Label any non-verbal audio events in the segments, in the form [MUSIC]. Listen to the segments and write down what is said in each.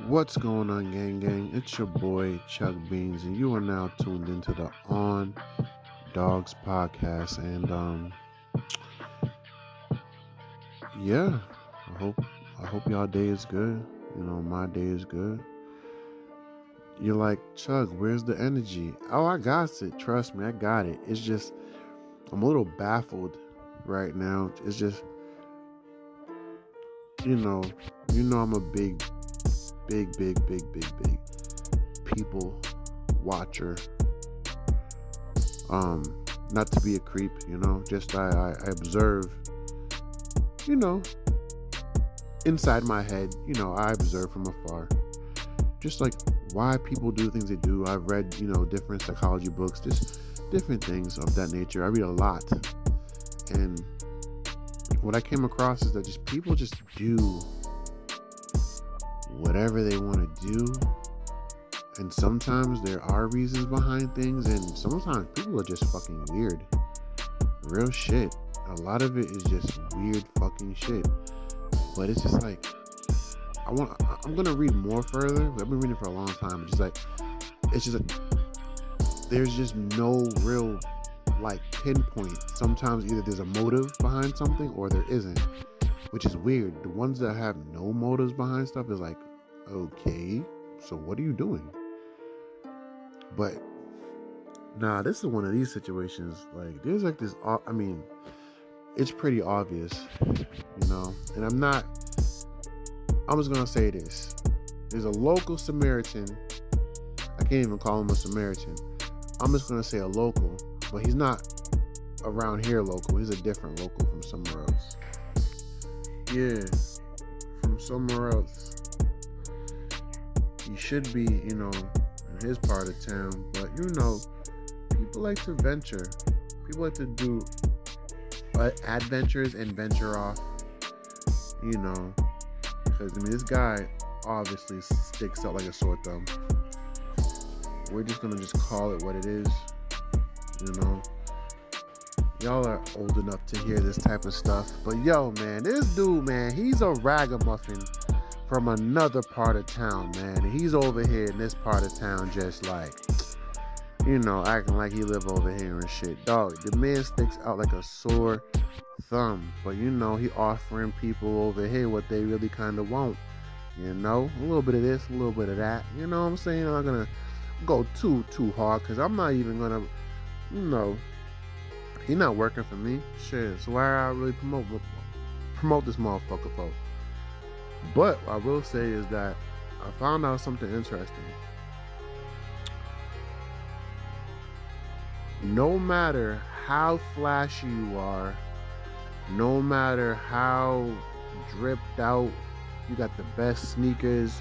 What's going on, gang gang? It's your boy Chug Beanz, and you are now tuned into the On Dogs podcast. And um, yeah, I hope I hope y'all day is good. You know, my day is good. You're like Chug, where's the energy? Oh, I got it. Trust me, I got it. It's just I'm a little baffled right now. It's just you know, you know I'm a big big, big, big, big, big people watcher. Um, not to be a creep, you know, just I, I, I observe, you know, inside my head, you know, I observe from afar. Just like why people do things they do. I've read, you know, different psychology books, just different things of that nature. I read a lot. And what I came across is that just people just do whatever they want to do. And sometimes there are reasons behind things, and sometimes people are just fucking weird. Real shit. A lot of it is just weird fucking shit. But it's just like I want. I'm gonna read more further. I've been reading for a long time. It's just like it's just a, there's just no real like pinpoint. Sometimes either there's a motive behind something or there isn't which is weird. The ones that have no motives behind stuff is like, okay, so what are you doing? But nah, this is one of these situations. Like, there's like this. I mean, it's pretty obvious, you know. And I'm not. I'm just gonna say this. There's a local Samaritan. I can't even call him a Samaritan. I'm just gonna say a local, but he's not around here local. He's a different local from somewhere else. Yeah, from somewhere else. He should be, you know, in his part of town, but you know, people like to venture. People like to do uh, adventures and venture off. You know, because I mean, this guy obviously sticks out like a sore thumb. We're just gonna just call it what it is. You know y'all are old enough to hear this type of stuff. But yo, man, this dude, man, he's a ragamuffin from another part of town, man. He's over here in this part of town just like, you know, acting like he live over here and shit. Dog, the man sticks out like a sore thumb. But you know, he offering people over here what they really kind of want. You know, a little bit of this, a little bit of that. You know what I'm saying? I'm not gonna go too too hard because I'm not even gonna, you know, he not working for me. Shit. So why I really promote promote this motherfucker for? But I will say is that I found out something interesting. No matter how flashy you are, no matter how dripped out, you got the best sneakers,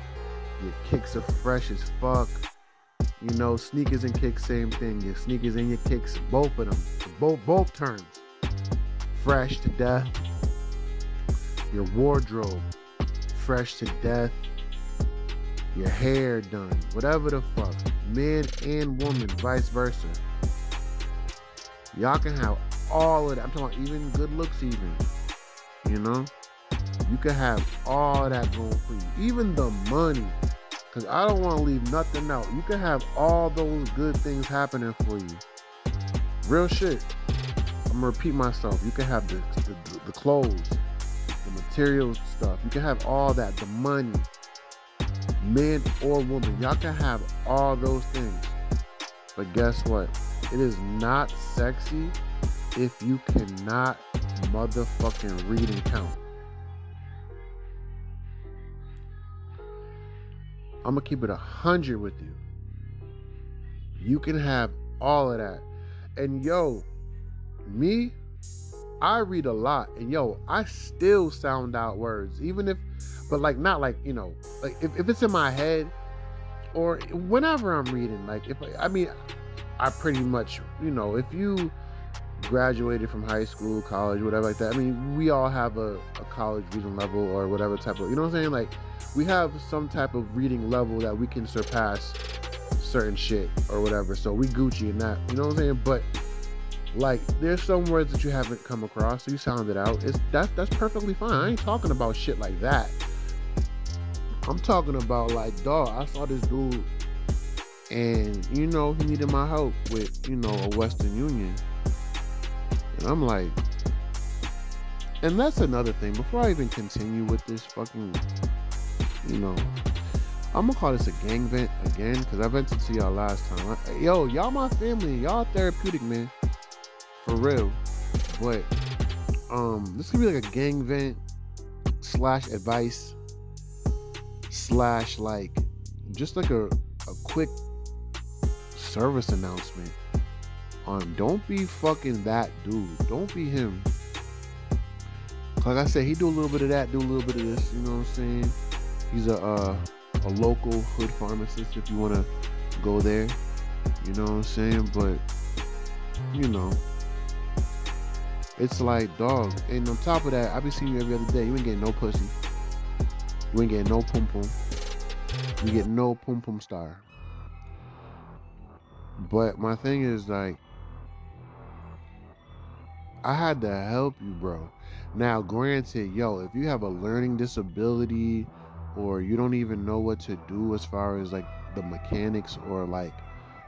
your kicks are fresh as fuck, you know, sneakers and kicks, same thing. Your sneakers and your kicks, both of them, both both turns, fresh to death. Your wardrobe, fresh to death. Your hair done, whatever the fuck, men and women, vice versa. Y'all can have all of that. I'm talking about even good looks, even. You know, you can have all that going for you, even the money. Because I don't want to leave nothing out. You can have all those good things happening for you. Real shit. I'm going to repeat myself. You can have the, the, the clothes, the material stuff. You can have all that, the money, men or women. Y'all can have all those things. But guess what? It is not sexy if you cannot motherfucking read and count. I'm gonna keep it a hundred with you. You can have all of that. And yo, me, I read a lot, and yo, I still sound out words, even if, but like not like you know, like if, if it's in my head, or whenever I'm reading, like if I mean, I pretty much you know, if you graduated from high school, college, whatever like that. I mean, we all have a, a college reading level or whatever type of, you know what I'm saying? Like, we have some type of reading level that we can surpass certain shit or whatever. So we Gucci in that, you know what I'm saying? But like, there's some words that you haven't come across, so you sound it out. It's that's that's perfectly fine. I ain't talking about shit like that. I'm talking about like, dog, I saw this dude and you know, he needed my help with, you know, a Western Union. And I'm like, and that's another thing. Before I even continue with this fucking, you know, I'm gonna call this a gang vent again because I vented to y'all last time. I, yo, y'all my family, y'all therapeutic, man, for real. But um, this could be like a gang vent slash advice slash like just like a, a quick service announcement on don't be fucking that dude. Don't be him. Like I said, he do a little bit of that, do a little bit of this. You know what I'm saying? He's a uh, a local hood pharmacist. If you want to go there, you know what I'm saying. But you know, it's like dog. And on top of that, I be seeing you every other day. You ain't getting no pussy. You ain't getting no pum pum. You get no pum pum star. But my thing is like, I had to help you, bro. Now, granted, yo, if you have a learning disability or you don't even know what to do as far as like the mechanics or like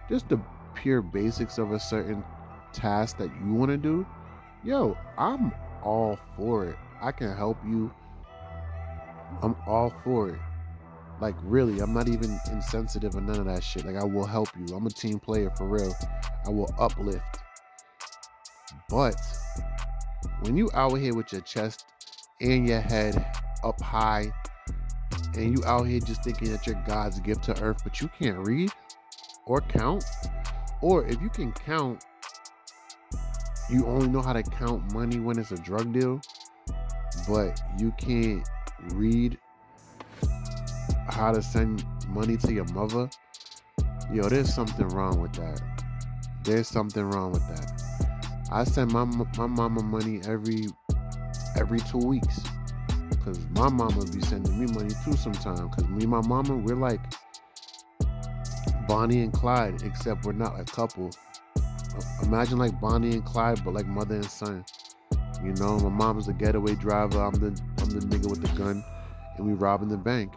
just the pure basics of a certain task that you want to do, yo, I'm all for it. I can help you. I'm all for it. Like really, I'm not even insensitive or none of that shit. Like I will help you. I'm a team player for real. I will uplift. But when you out here with your chest and your head up high and you out here just thinking that you're God's gift to earth, but you can't read or count, or if you can count, you only know how to count money when it's a drug deal, but you can't read how to send money to your mother, yo, there's something wrong with that. There's something wrong with that. I send my my mama money every every two weeks because my mama be sending me money too sometimes. Because me and my mama, we're like Bonnie and Clyde, except we're not a couple. Uh, imagine like Bonnie and Clyde, but like mother and son. You know, my mom's the getaway driver. I'm the I'm the nigga with the gun, and we robbing the bank.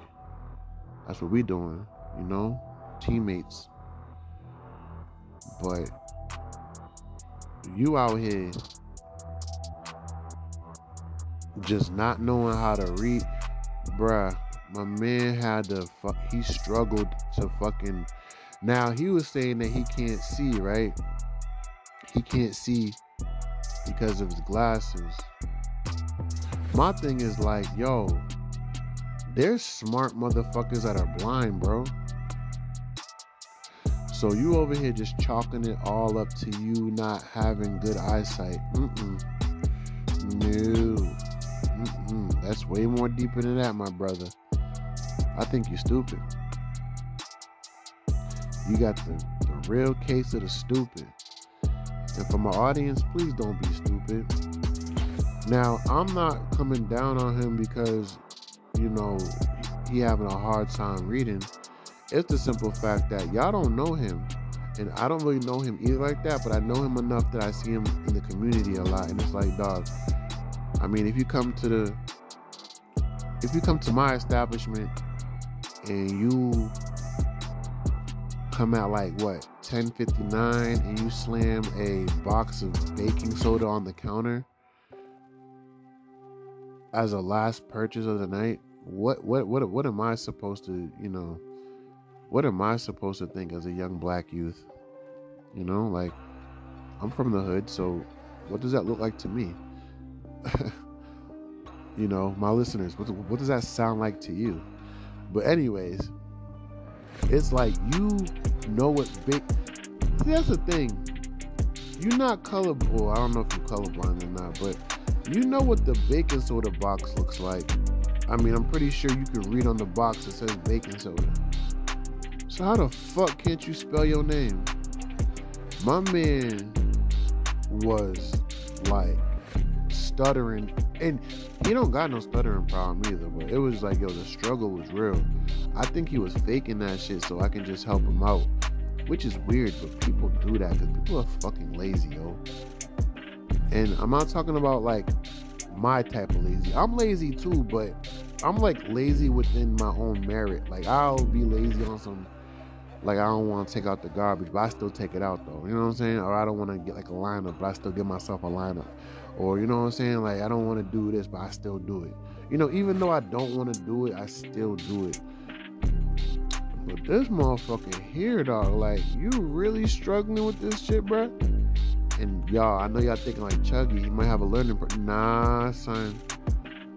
That's what we doing, you know, teammates. But you out here just not knowing how to read, bruh. My man had to fuck. He struggled to fucking. Now he was saying that he can't see, right? He can't see because of his glasses. My thing is like, yo, there's smart motherfuckers that are blind, bro. So you over here just chalking it all up to you not having good eyesight. Mm-mm. No. Mm-mm. That's way more deeper than that, my brother. I think you're stupid. You got the, the real case of the stupid. And for my audience, please don't be stupid. Now, I'm not coming down on him because you know, he having a hard time reading. It's the simple fact that y'all don't know him. And I don't really know him either like that, but I know him enough that I see him in the community a lot. And it's like, dog, I mean, if you come to the, if you come to my establishment and you come out like what 1059 and you slam a box of baking soda on the counter as a last purchase of the night what what what what am I supposed to you know what am I supposed to think as a young black youth? You know, like I'm from the hood, so what does that look like to me? [LAUGHS] you know, my listeners, what, what does that sound like to you? But anyways, it's like you know what big. See, that's the thing. You're not colorblind. I don't know if you're colorblind or not, but you know what the baking soda box looks like I mean, I'm pretty sure you can read on the box that says baking soda. How the fuck can't you spell your name? My man was like stuttering, and he don't got no stuttering problem either. But it was like, yo, the struggle was real. I think he was faking that shit so I can just help him out, which is weird. But people do that because people are fucking lazy, yo. And I'm not talking about like my type of lazy. I'm lazy too, but I'm like lazy within my own merit. Like I'll be lazy on some like I don't want to take out the garbage, but I still take it out though. You know what I'm saying? Or I don't want to get like a lineup, but I still give myself a lineup. Or you know what I'm saying? Like I don't want to do this, but I still do it. You know, even though I don't want to do it, I still do it. But this motherfucker here, dog, like you really struggling with this shit, bruh? And y'all, I know y'all thinking like Chuggy, you might have a learning. Pro- nah, son.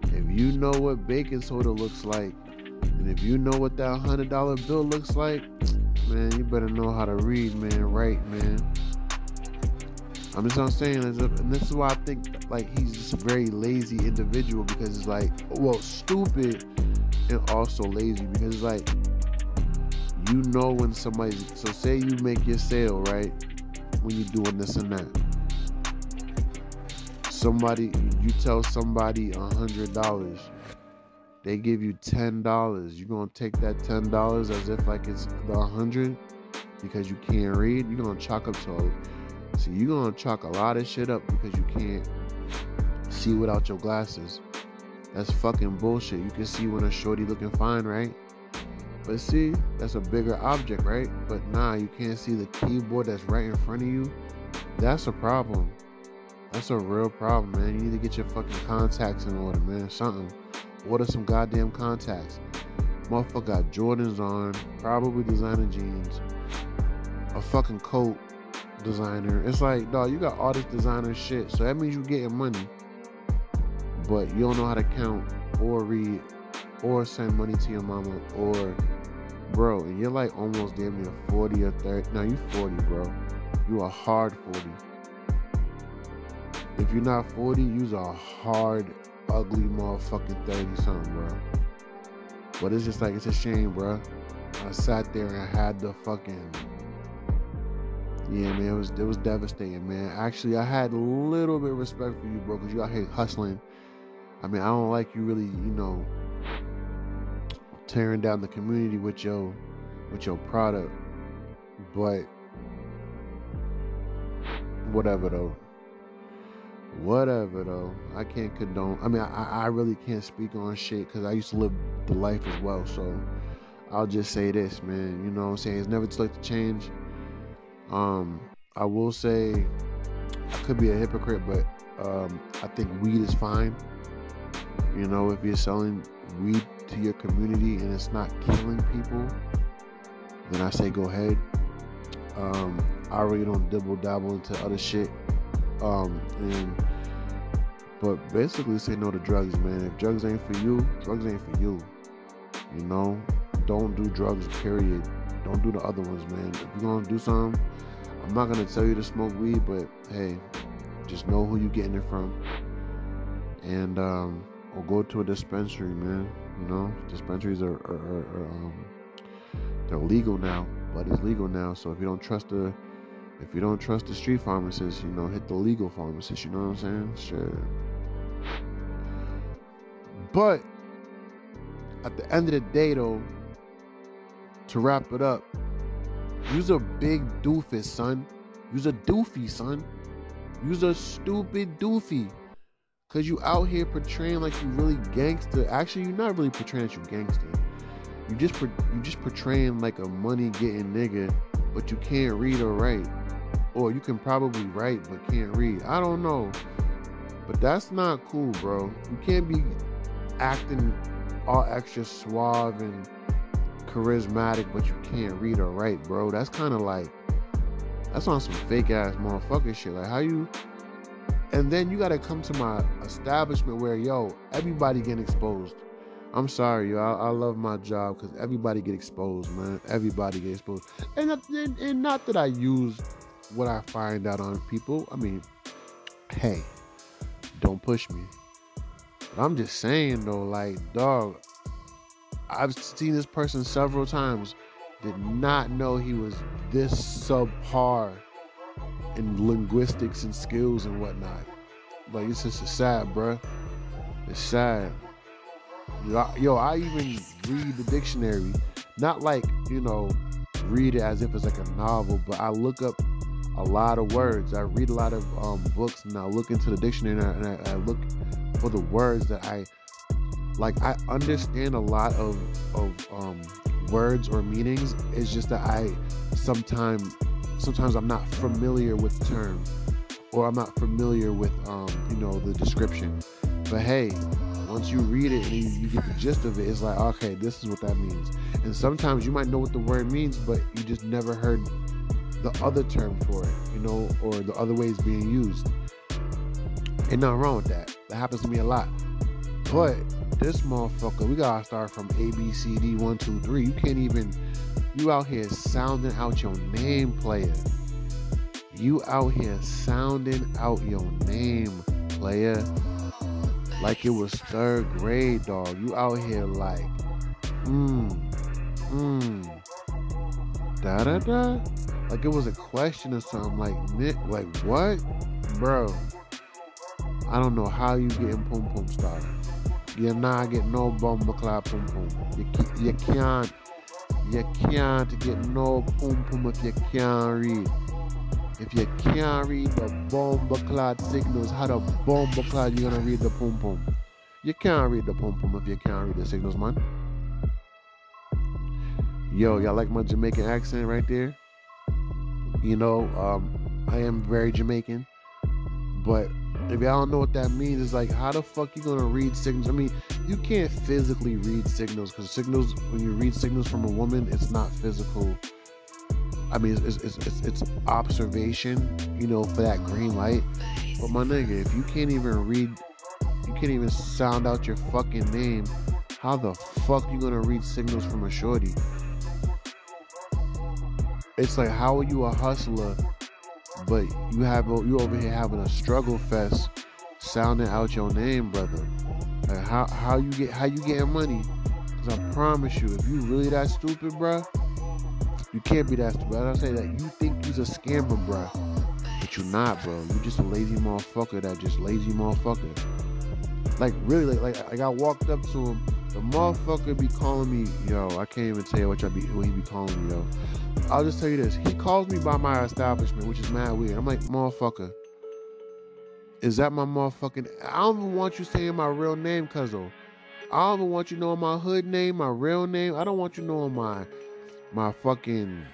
If you know what baking soda looks like, and if you know what that hundred dollar bill looks like, man, you better know how to read, man. write, man. I'm just not saying, and this is why I think like he's just a very lazy individual because it's like, well, stupid and also lazy because it's like you know when somebody. So say you make your sale right when you're doing this and that. Somebody, you tell somebody a hundred dollars they give you ten dollars. You're gonna take that ten dollars as if like it's the hundred because you can't read. You're gonna chalk up to see you're gonna chalk a lot of shit up because you can't see without your glasses. That's fucking bullshit. You can see when a shorty looking fine, right? But see, that's a bigger object, right? But nah, you can't see the keyboard that's right in front of you. That's a problem. That's a real problem, man. You need to get your fucking contacts in order, man. Something. Order some goddamn contacts. Motherfucker got Jordans on, probably designer jeans, a fucking coat designer. It's like, dog, you got all this designer shit, so that means you getting money, but you don't know how to count or read or send money to your mama or, bro, and you're like almost damn near 40 or 30. Now you 40, bro. You a hard 40. If you're not 40, you's a hard ugly motherfucking 30 something, bro. But it's just like, it's a shame, bro. I sat there and had the fucking. Yeah, man, it was it was devastating, man. Actually, I had a little bit of respect for you, bro, because you out here hustling. I mean, I don't like you really, you know, tearing down the community with your with your product, but whatever though. Whatever though, I can't condone. I mean, I, I really can't speak on shit because I used to live the life as well. So I'll just say this, man. You know what I'm saying? It's never too late to change. Um, I will say I could be a hypocrite, but um, I think weed is fine. You know, if you're selling weed to your community and it's not killing people, then I say go ahead. Um, I really don't dibble dabble into other shit. Um, and but basically say no to drugs, man. If drugs ain't for you, drugs ain't for you. You know, don't do drugs. Period. Don't do the other ones, man. If you're gonna do something, I'm not gonna tell you to smoke weed, but hey, just know who you're getting it from, and um, or go to a dispensary, man. You know, dispensaries are, are, are, are um, they're legal now, but it's legal now. So if you don't trust the if you don't trust the street pharmacist, you know, hit the legal pharmacist. You know what I'm saying? Sure. But at the end of the day, though, to wrap it up, you's a big doofus, son. You's a doofy, son. You's a stupid doofy. Cause you out here portraying like you really gangster. Actually, you're not really portraying that you gangster. You just you just portraying like a money getting nigga, but you can't read or write or you can probably write but can't read. I don't know. But that's not cool, bro. You can't be acting all extra suave and charismatic, but you can't read or write, bro. That's kind of like that's on some fake ass motherfucker shit. Like how you and then you gotta come to my establishment where yo, everybody getting exposed. I'm sorry, yo. I, I love my job because everybody get exposed, man. Everybody get exposed, and, and and not that I use what I find out on people. I mean, hey, don't push me. But I'm just saying though, like, dog, I've seen this person several times. Did not know he was this subpar in linguistics and skills and whatnot. Like it's just a sad, bruh. It's sad. Yo, I even read the dictionary, not like you know, read it as if it's like a novel, but I look up a lot of words. I read a lot of um, books and I look into the dictionary and, I, and I, I, look for the words that I Like I understand a lot of of um, words or meanings. It's just that I sometimes sometimes I'm not familiar with the term or I'm not familiar with um, you know the description. But hey, once you read it and you, you, get the gist of it, it's like okay, this is what that means. And sometimes you might know what the word means, but you just never heard the other term for it, you know, or the other way ways being used. Ain't nothing wrong with that. That happens to me a lot. But this motherfucker, we gotta start from A B C D one two three. You can't even. You out here sounding out your name, player. You out here sounding out your name, player. Like it was third grade, dog. You out here like, mmm, mmm, da da da. Like it was a question or something. Like, like what, bro? I don't know how you getting pum pum started. You're not getting no bomba clap pum pum. You, you can't. You can't get no pum pum if you can't read. If you can't read the clad signals, how the bomba clad you gonna read the pum pum? You can't read the pum pum if you can't read the signals, man. Yo, y'all like my Jamaican accent right there? You know, um, I am very Jamaican, but if y'all don't know what that means, it's like how the fuck you gonna read signals? I mean, you can't physically read signals because signals when you read signals from a woman, it's not physical. I mean, it's it's, it's, it's observation, you know, for that green light. But my nigga, if you can't even read, you can't even sound out your fucking name. How the fuck you gonna read signals from a shorty? It's like how are you a hustler but you have you over here having a struggle fest, sounding out your name, brother. Like how how you get how you getting money? Cause I promise you, if you really that stupid, bro, you can't be that stupid. I say that you think you's a scammer, bro, but you're not, bro. You just a lazy motherfucker. That just lazy motherfucker. Like really, like, like, like I walked up to him. The motherfucker be calling me, yo. I can't even tell you what, I be, what he be calling me, yo. I'll just tell you this. He calls me by my establishment, which is mad weird. I'm like, motherfucker. Is that my motherfucking I don't even want you saying my real name, cuzzo. I don't even want you knowing my hood name, my real name. I don't want you knowing my my fucking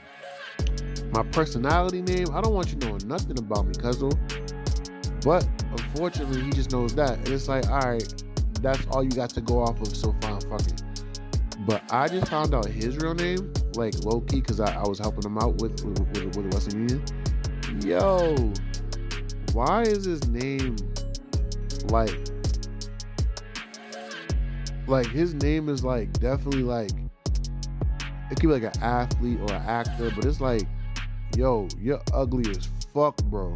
my personality name. I don't want you knowing nothing about me, cuzzo. But unfortunately, he just knows that. And it's like, all right, that's all you got to go off of so far. Fuck it. But I just found out his real name, like low key, because I, I, was helping him out with with, with, with Western Union. Yo, why is his name like like his name is like definitely like it could be like an athlete or an actor, but it's like, yo, you're ugly as fuck, bro.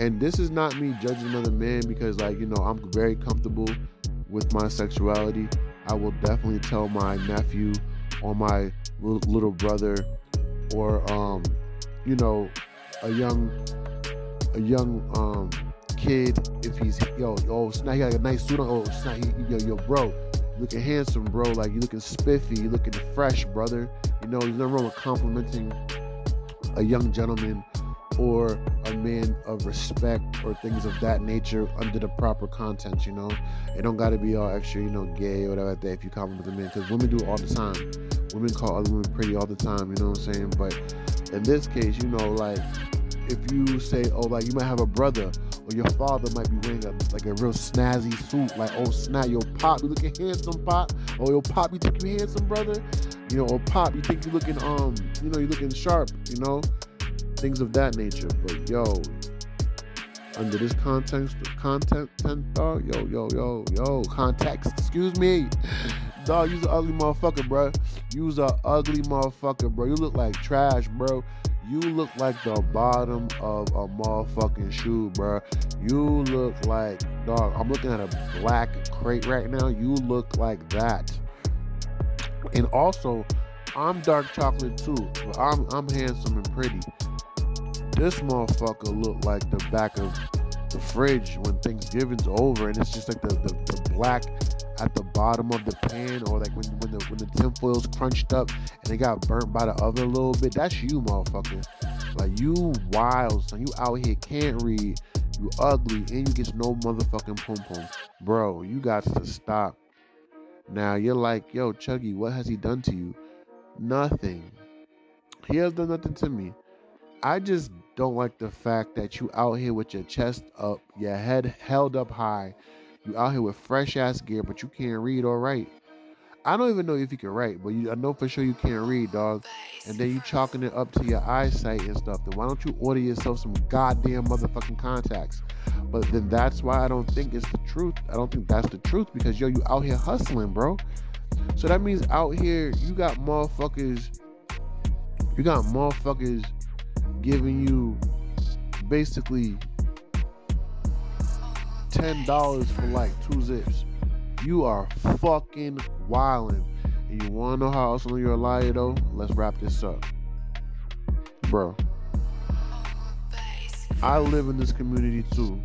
And this is not me judging another man because like, you know, I'm very comfortable with my sexuality. I will definitely tell my nephew or my little brother or um, you know, a young a young um kid if he's yo yo snap he got a nice suit on. Oh snap yo yo bro looking handsome bro. Like you looking spiffy you looking fresh brother. You know there's nothing wrong with complimenting a young gentleman or a man of respect or things of that nature under the proper content, you know? It don't gotta be all extra, you know, gay or whatever that if you compliment the man, because women do it all the time. Women call other women pretty all the time, you know what I'm saying? But in this case, you know, like, if you say, oh, like, you might have a brother or your father might be wearing a, like a real snazzy suit, like, oh, snap, yo, pop, you looking handsome, pop? Oh, yo, pop, you think you handsome, brother? You know, or pop, you think you looking, um, you know, you looking sharp, you know? Things of that nature. But yo, under this context, content, dog, yo, yo, yo, yo, context. Excuse me, dog. You's an ugly motherfucker, bro. You's an ugly motherfucker, bro. You look like trash, bro. You look like the bottom of a motherfucking shoe, bro. You look like dog. I'm looking at a black crate right now. You look like that. And also, I'm dark chocolate too. I'm I'm handsome and pretty. This motherfucker looked like the back of the fridge when Thanksgiving's over, and it's just like the, the, the black at the bottom of the pan, or like when when the when the tinfoil's crunched up and it got burnt by the oven a little bit. That's you, motherfucker. Like you wild, son. You out here can't read. You ugly, and you get no motherfucking pom pom, bro. You got to stop. Now you're like, yo, Chuggy, what has he done to you? Nothing. He has done nothing to me. I just don't like the fact that you out here with your chest up, your head held up high. You out here with fresh ass gear, but you can't read or write. I don't even know if you can write, but you, I know for sure you can't read, dog. And then you chalking it up to your eyesight and stuff. Then why don't you order yourself some goddamn motherfucking contacts? But then that's why I don't think it's the truth. I don't think that's the truth because yo, you out here hustling, bro. So that means out here you got motherfuckers. You got motherfuckers giving you basically ten dollars for like two zips. You are fucking wildin'. And you wanna know how else you're a liar though? Let's wrap this up. Bro. I live in this community too.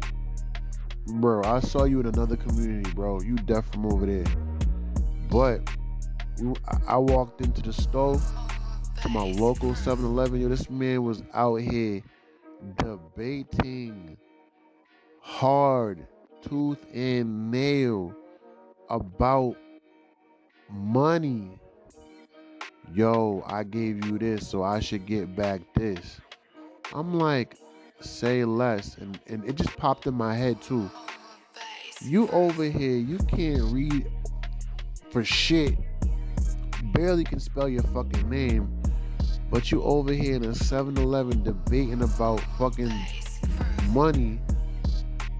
Bro, I saw you in another community, bro. You deaf from over there. But I walked into the store to my local 7 Eleven. Yo, this man was out here debating hard, tooth and nail about money. Yo, I gave you this, so I should get back this. I'm like, say less. And, and it just popped in my head too. You over here, you can't read for shit. Barely can spell your fucking name. But you over here in a 7-Eleven debating about fucking money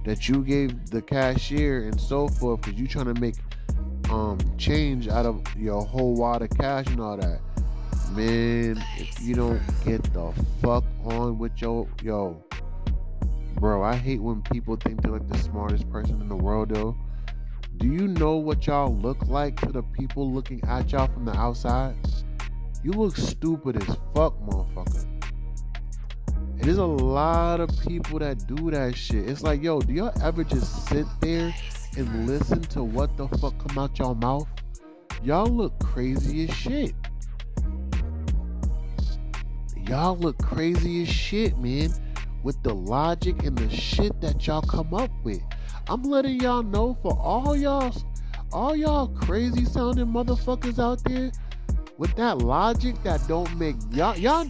that you gave the cashier and so forth because you trying to make um change out of your whole wad of cash and all that. Man, if you don't get the fuck on with your yo, bro, I hate when people think they're like the smartest person in the world though. Do you know what y'all look like to the people looking at y'all from the outside? You look stupid as fuck, motherfucker. And there's a lot of people that do that shit. It's like, yo, do y'all ever just sit there and listen to what the fuck come out y'all mouth? Y'all look crazy as shit. Y'all look crazy as shit, man. With the logic and the shit that y'all come up with. I'm letting y'all know for all y'all all y'all crazy sounding motherfuckers out there with that logic that don't make y'all y'all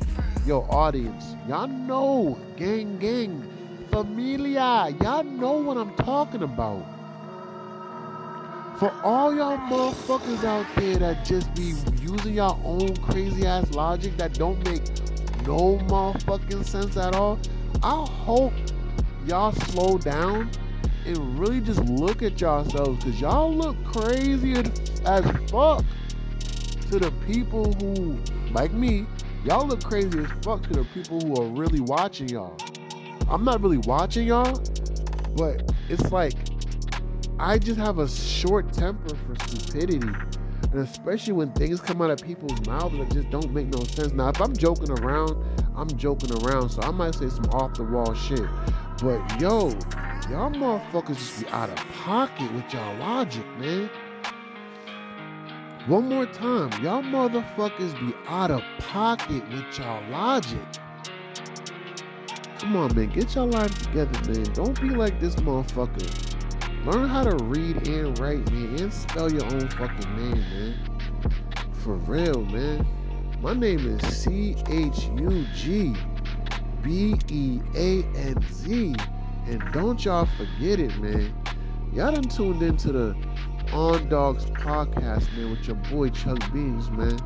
yo audience y'all know gang gang familia y'all know what i'm talking about. For all y'all motherfuckers out there that just be using y'all own crazy ass logic that don't make no motherfucking sense at all i hope y'all slow down and really just look at yourselves because y'all look crazy as fuck to the people who, like me, y'all look crazy as fuck to the people who are really watching y'all. I'm not really watching y'all, but it's like I just have a short temper for stupidity. And especially when things come out of people's mouths that just don't make no sense. Now, if I'm joking around, I'm joking around. So I might say some off the wall shit. But yo, y'all motherfuckers just be out of pocket with y'all logic, man. One more time, y'all motherfuckers be out of pocket with y'all logic. Come on, man, get y'all life together, man. Don't be like this motherfucker. Learn how to read and write, man, and spell your own fucking name, man. For real, man. My name is C H U G B E A N Z. And don't y'all forget it, man. Y'all done tuned into the on Dogs podcast, man, with your boy Chug Beanz, man.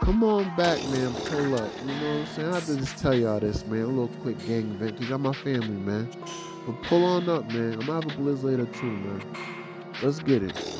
Come on back, man. Pull up. You know what I'm saying? I have to just tell y'all this, man. A little quick gang event, because y'all my family, man. But pull on up, man. I'm gonna have a blizz later, too, man. Let's get it.